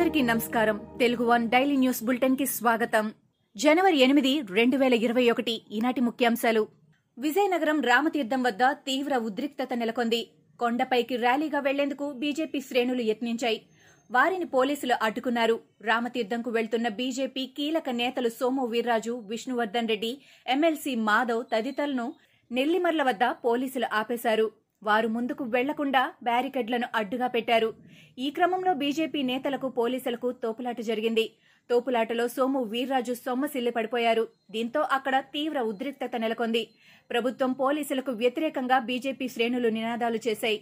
అందరికీ నమస్కారం. Telugu one daily news బులెటిన్కి స్వాగతం. జనవరి ఎనిమిది రెండు వేల ఇరవై ఒకటి ఈనాటి ముఖ్యాంశాలు. విజయనగరం రామతీర్థం వద్ద తీవ్ర ఉద్రిక్తత నెలకొంది. కొండపైకి ర్యాలీగా వెళ్ళేందుకు బీజేపీ శ్రేణులు యత్నించాయి. వారిని పోలీసులు అడ్డుకున్నారు. రామతీర్థంకు వెళ్తున్న బీజేపీ కీలక నేతలు సోము వీర్రాజు విష్ణువర్ధన్ రెడ్డి ఎమ్మెల్సీ మాధవ్ తదితరులను నెల్లిమర్ల వద్ద పోలీసులు ఆపేశారు. వారు ముందుకు వెళ్ళకుండా బ్యారికేడ్లను అడ్డుగా పెట్టారు. ఈ క్రమంలో బీజేపీ నేతలకు పోలీసులకు తోపులాట జరిగింది. తోపులాటలో సోము వీర్రాజు సొమ్మసిల్లి పడిపోయారు. దీంతో అక్కడ తీవ్ర ఉద్రిక్తత నెలకొంది. ప్రభుత్వం పోలీసులకు వ్యతిరేకంగా బీజేపీ శ్రేణులు నినాదాలు చేశాయి.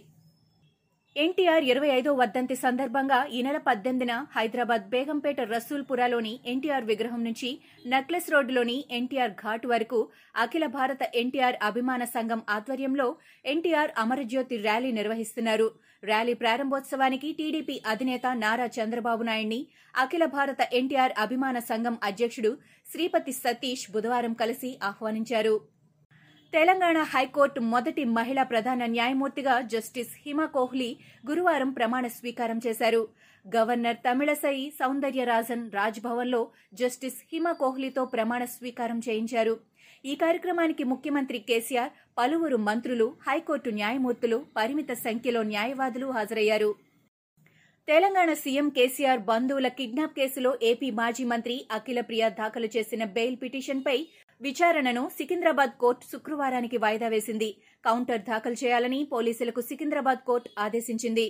ఎన్టీఆర్ ఇరవై ఐదో వర్ధంతి సందర్భంగా ఈ నెల పద్దెనిమిదిన హైదరాబాద్ బేగంపేట రసూల్పురాలోని ఎన్టీఆర్ విగ్రహం నుంచి నక్లెస్ రోడ్డులోని ఎన్టీఆర్ ఘాట్ వరకు అఖిల భారత ఎన్టీఆర్ అభిమాన సంఘం ఆధ్వర్యంలో ఎన్టీఆర్ అమరజ్యోతి ర్యాలీ నిర్వహిస్తున్నారు. ర్యాలీ ప్రారంభోత్సవానికి టీడీపీ అధినేత నారా చంద్రబాబు నాయుడిని అఖిల భారత ఎన్టీఆర్ అభిమాన సంఘం అధ్యక్షుడు శ్రీపతి సతీష్ బుధవారం కలిసి ఆహ్వానించారు. తెలంగాణ హైకోర్టు మొదటి మహిళా ప్రధాన న్యాయమూర్తిగా జస్టిస్ హిమా కోహ్లీ గురువారం ప్రమాణ స్వీకారం చేశారు. గవర్నర్ తమిళసై సౌందర్యరాజన్ రాజ్భవన్లో జస్టిస్ హిమా కోహ్లీతో ప్రమాణ స్వీకారం చేయించారు. ఈ కార్యక్రమానికి ముఖ్యమంత్రి కేసీఆర్ పలువురు మంత్రులు హైకోర్టు న్యాయమూర్తులు పరిమిత సంఖ్యలో న్యాయవాదులు హాజరయ్యారు. తెలంగాణ సీఎం కేసీఆర్ బంధువుల కిడ్నాప్ కేసులో ఏపీ మాజీ మంత్రి అఖిలప్రియ దాఖలు చేసిన బెయిల్ పిటిషన్పై విచారణను సికింద్రాబాద్ కోర్టు శుక్రవారానికి వాయిదా వేసింది. కౌంటర్ దాఖలు చేయాలని పోలీసులకు సికింద్రాబాద్ కోర్టు ఆదేశించింది.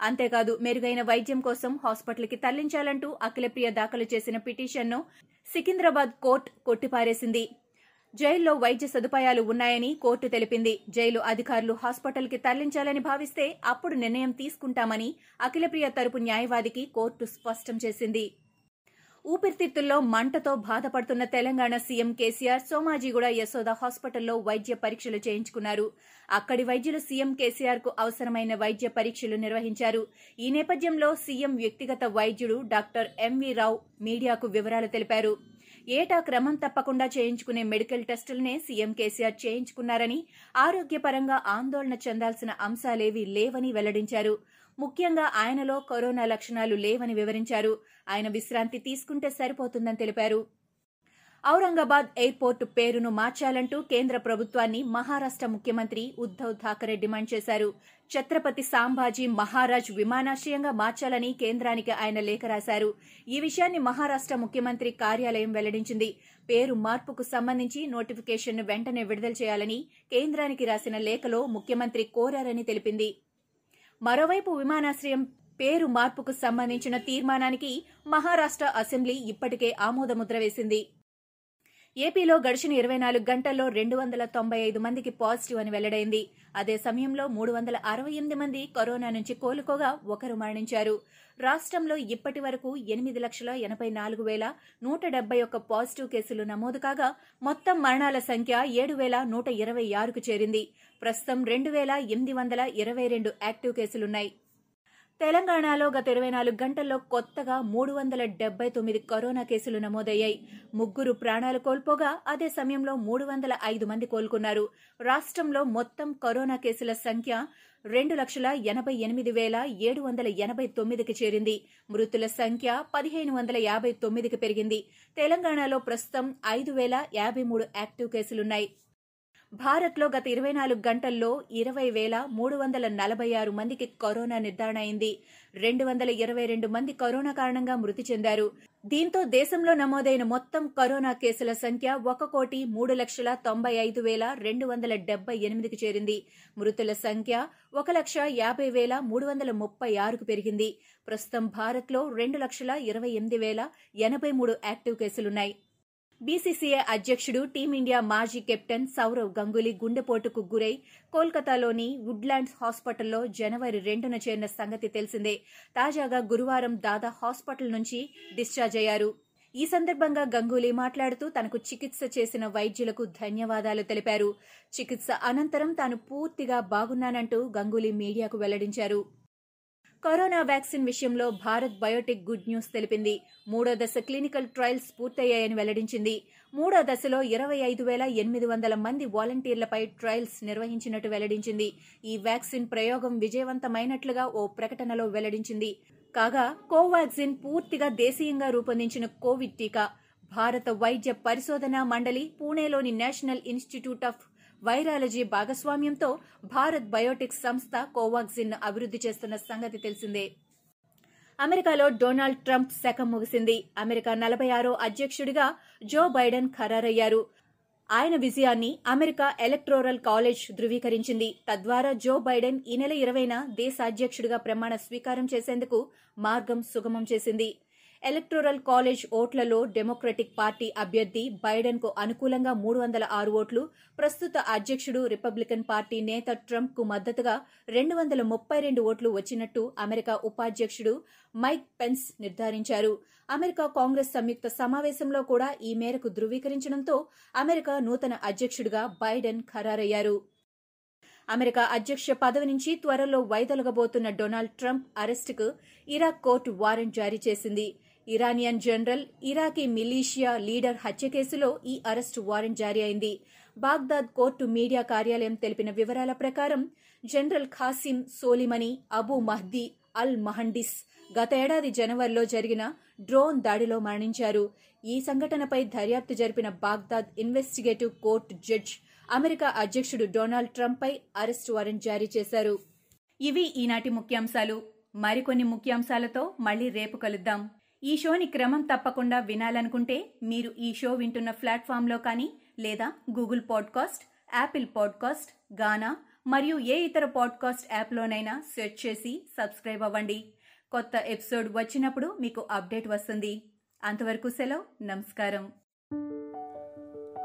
అంతేకాదు మెరుగైన వైద్యం కోసం హాస్పిటల్కి తరలించాలంటూ అఖిలప్రియ దాఖలు చేసిన పిటిషన్ను సికింద్రాబాద్ కోర్టు కొట్టిపారేసింది. జైల్లో వైద్య సదుపాయాలు ఉన్నాయని కోర్టు తెలిపింది. జైలు అధికారులు హాస్పిటల్కి తరలించాలని భావిస్తే అప్పుడు నిర్ణయం తీసుకుంటామని అఖిలప్రియ తరపు న్యాయవాదికి కోర్టు స్పష్టం చేసింది. ఊపిరితిత్తుల్లో మంటతో బాధపడుతున్న తెలంగాణ సీఎం కేసీఆర్ సోమాజిగూడ యశోద హాస్పిటల్లో వైద్య పరీక్షలు చేయించుకున్నారు. అక్కడి వైద్యులు సీఎం కేసీఆర్కు అవసరమైన వైద్య పరీక్షలు నిర్వహించారు. ఈ నేపథ్యంలో సీఎం వ్యక్తిగత వైద్యుడు డాక్టర్ ఎంవి రావు మీడియాకు వివరాలు తెలిపారు. ఏటా క్రమం తప్పకుండా చేయించుకునే మెడికల్ టెస్టులనే సీఎం కేసీఆర్ చేయించుకున్నారని ఆరోగ్యపరంగా ఆందోళన చెందాల్సిన అంశాలేవీ లేవని వెల్లడించారు. ముఖ్యంగా ఆయనలో కరోనా లక్షణాలు లేవని వివరించారు. ఆయన విశ్రాంతి తీసుకుంటే సరిపోతుందని తెలిపారు. ఔరంగాబాద్ ఎయిర్పోర్ట్ పేరును మార్చాలంటూ కేంద్ర ప్రభుత్వాన్ని మహారాష్ట ముఖ్యమంత్రి ఉద్దవ్ ఠాకరే డిమాండ్ చేశారు. ఛత్రపతి సాంబాజీ మహారాజ్ విమానాశ్రయంగా మార్చాలని కేంద్రానికి ఆయన లేఖ రాశారు. ఈ విషయాన్ని మహారాష్ట ముఖ్యమంత్రి కార్యాలయం వెల్లడించింది. పేరు మార్పుకు సంబంధించి నోటిఫికేషన్ను వెంటనే విడుదల చేయాలని కేంద్రానికి రాసిన లేఖలో ముఖ్యమంత్రి కోరారని తెలిపింది. మరోవైపు విమానాశ్రయం పేరు మార్పుకు సంబంధించిన తీర్మానానికి మహారాష్ట అసెంబ్లీ ఇప్పటికే ఆమోదముద్ర వేసింది. ఏపీలో గడిచిన ఇరవై నాలుగు గంటల్లో రెండు వందల తొంభై ఐదు మందికి పాజిటివ్ అని వెల్లడైంది. అదే సమయంలో మూడు వందల అరవై ఎనిమిది మంది కరోనా నుంచి కోలుకోగా ఒకరు మరణించారు. రాష్ట్రంలో ఇప్పటి వరకు ఎనిమిది లక్షల ఎనభై నాలుగు వేల నూట డెబ్బై ఒక్క పాజిటివ్ కేసులు నమోదు కాగా మొత్తం మరణాల సంఖ్య ఏడు వేల నూట ఇరవై ఆరుకు చేరింది. ప్రస్తుతం రెండు వేల ఎనిమిది వందల ఇరవై రెండు యాక్టివ్ కేసులున్నాయి. తెలంగాణలో గత ఇరవై నాలుగు గంటల్లో కొత్తగా మూడు వందల డెబ్బై తొమ్మిది కరోనా కేసులు నమోదయ్యాయి. ముగ్గురు ప్రాణాలు కోల్పోగా అదే సమయంలో మూడు వందల ఐదు మంది కోలుకున్నారు. రాష్ట్రంలో మొత్తం కరోనా కేసుల సంఖ్య రెండు లక్షల ఎనభై ఎనిమిది వేల ఏడు వందల ఎనభై తొమ్మిదికి చేరింది. మృతుల సంఖ్య పదిహేను వందల యాభై తొమ్మిదికి పెరిగింది. తెలంగాణలో ప్రస్తుతం ఐదు వేల యాభై మూడు యాక్టివ్ కేసులున్నాయి. భారత్లో గత ఇరవై నాలుగు గంటల్లో ఇరవై వేల మూడు వందల నలభై ఆరు మందికి కరోనా నిర్ధారణ అయింది. రెండు వందల ఇరవై రెండు మంది కరోనా కారణంగా మృతి చెందారు. దీంతో దేశంలో నమోదైన మొత్తం కరోనా కేసుల సంఖ్య ఒక కోటి మూడు లక్షల తొంభై ఐదు వేల రెండు వందల డెబ్బై ఎనిమిదికి చేరింది. మృతుల సంఖ్య ఒక లక్ష యాభై వేల మూడు వందల ముప్పై ఆరుకు పెరిగింది. ప్రస్తుతం భారత్లో రెండు లక్షల ఇరవై ఎనిమిది వేల ఎనభై మూడు యాక్టివ్ కేసులున్నాయి. బీసీసీఐ అధ్యక్షుడు టీమిండియా మాజీ కెప్టెన్ సౌరవ్ గంగూలీ గుండెపోటుకు గురై కోల్కతాలోని వుడ్లాండ్స్ హాస్పిటల్లో జనవరి రెండున చేరిన సంగతి తెలిసిందే. తాజాగా గురువారం దాదా హాస్పిటల్ నుంచి డిశ్చార్జ్ అయ్యారు. ఈ సందర్భంగా గంగూలీ మాట్లాడుతూ తనకు చికిత్స చేసిన వైద్యులకు ధన్యవాదాలు తెలిపారు. చికిత్స అనంతరం తాను పూర్తిగా బాగున్నానంటూ గంగూలీ మీడియాకు వెల్లడించారు. కరోనా వ్యాక్సిన్ విషయంలో భారత్ బయోటెక్ గుడ్ న్యూస్ తెలిపింది. మూడో దశ క్లినికల్ ట్రయల్స్ పూర్తయ్యాయని వెల్లడించింది. మూడో దశలో ఇరవై ఐదు వేల ఎనిమిది వందల మంది వాలంటీర్లపై ట్రయల్స్ నిర్వహించినట్టు వెల్లడించింది. ఈ వ్యాక్సిన్ ప్రయోగం విజయవంతమైనట్లుగా ఓ ప్రకటనలో వెల్లడించింది. కాగా కోవాక్సిన్ పూర్తిగా దేశీయంగా రూపొందించిన కోవిడ్ టీకా భారత వైద్య పరిశోధనా మండలి పూణేలోని నేషనల్ ఇన్స్టిట్యూట్ ఆఫ్ వైరాలజీ భాగస్వామ్యంతో భారత్ బయోటెక్ సంస్థ కోవాక్సిన్ అభివృద్ధి చేస్తున్న సంగతి తెలిసిందే. అమెరికాలో డొనాల్డ్ ట్రంప్ శకం ముగిసింది. అమెరికా నలభై ఆరో అధ్యక్షుడిగా జో బైడెన్ ఖరారయ్యారు. ఆయన విజయాన్ని అమెరికా ఎలక్టోరల్ కాలేజ్ ధృవీకరించింది. తద్వారా జో బైడెన్ ఈ నెల ఇరవైన దేశ అధ్యక్షుడిగా ప్రమాణ స్వీకారం చేసేందుకు మార్గం సుగమం చేసింది. ఎలక్టోరల్ కాలేజ్ ఓట్లలో డెమోక్రటిక్ పార్టీ అభ్యర్థి బైడెన్కు అనుకూలంగా మూడు వందల ఆరు ఓట్లు ప్రస్తుత అధ్యక్షుడు రిపబ్లికన్ పార్టీ నేత ట్రంప్కు మద్దతుగా రెండు వందల ముప్పై రెండు ఓట్లు వచ్చినట్టు అమెరికా ఉపాధ్యక్షుడు మైక్ పెన్స్ నిర్ధారించారు. అమెరికా కాంగ్రెస్ సంయుక్త సమావేశంలో కూడా ఈ మేరకు ధృవీకరించడంతో అమెరికా నూతన అధ్యక్షుడిగా బైడెన్ ఖరారయ్యారు. అమెరికా అధ్యక్ష పదవి నుంచి త్వరలో వైదొలగబోతున్న డొనాల్డ్ ట్రంప్ అరెస్టుకు ఇరాక్ కోర్టు వారెంట్ జారీ చేసింది. Iranian general Iraqi militia leader హత్య కేసులో ఈ అరెస్టు వారెంట్ జారీ అయింది. బాగ్దాద్ కోర్టు మీడియా కార్యాలయం తెలిపిన వివరాల ప్రకారం general Qasem Soleimani Abu Mahdi al Muhandis గత ఏడాది జనవరిలో జరిగిన డ్రోన్ దాడిలో మరణించారు. ఈ సంఘటనపై దర్యాప్తు జరిపిన Baghdad investigative court judge America అధ్యక్షుడు డొనాల్డ్ ట్రంప్పై అరెస్టు వారెంట్ జారీ చేశారు. ఇవి ఈనాటి ముఖ్యాంశాలు. మరికొన్ని ముఖ్యాంశాలతో మళ్ళీ రేపు కలుద్దాం. ఈ షోని క్రమం తప్పకుండా వినాలనుకుంటే మీరు ఈ షో వింటున్న ప్లాట్ఫామ్లో కానీ లేదా Google podcast Apple podcast Gaana మరియు ఏ ఇతర పాడ్కాస్ట్ యాప్లోనైనా సెర్చ్ చేసి సబ్స్క్రైబ్ అవ్వండి. కొత్త ఎపిసోడ్ వచ్చినప్పుడు మీకు అప్డేట్ వస్తుంది. అంతవరకు సెలవు. నమస్కారం.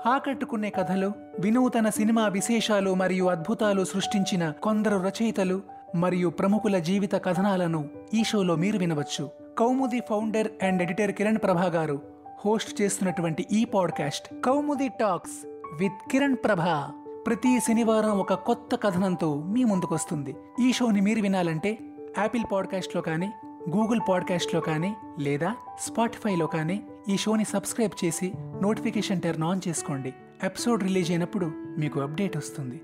ఆకట్టుకునే కథలు వినూతన సినిమా విశేషాలు మరియు అద్భుతాలు సృష్టించిన కొందరు రచయితలు మరియు ప్రముఖుల జీవిత కథనాలను ఈ షోలో మీరు వినవచ్చు. Koumudi founder and editor Kiran Prabha గారు హోస్ట్ చేస్తున్నటువంటి ఈ podcast Koumudi talks with Kiran Prabha. ప్రతి శనివారం ఒక కొత్త కథనంతో మీ ముందుకొస్తుంది. ఈ షోని మీరు వినాలంటే యాపిల్ పాడ్కాస్ట్లో కానీ గూగుల్ పాడ్కాస్ట్లో కానీ లేదా స్పాటిఫైలో కానీ ఈ షోని సబ్స్క్రైబ్ చేసి నోటిఫికేషన్ టర్న్ ఆన్ చేసుకోండి. ఎపిసోడ్ రిలీజ్ అయినప్పుడు మీకు అప్డేట్ వస్తుంది.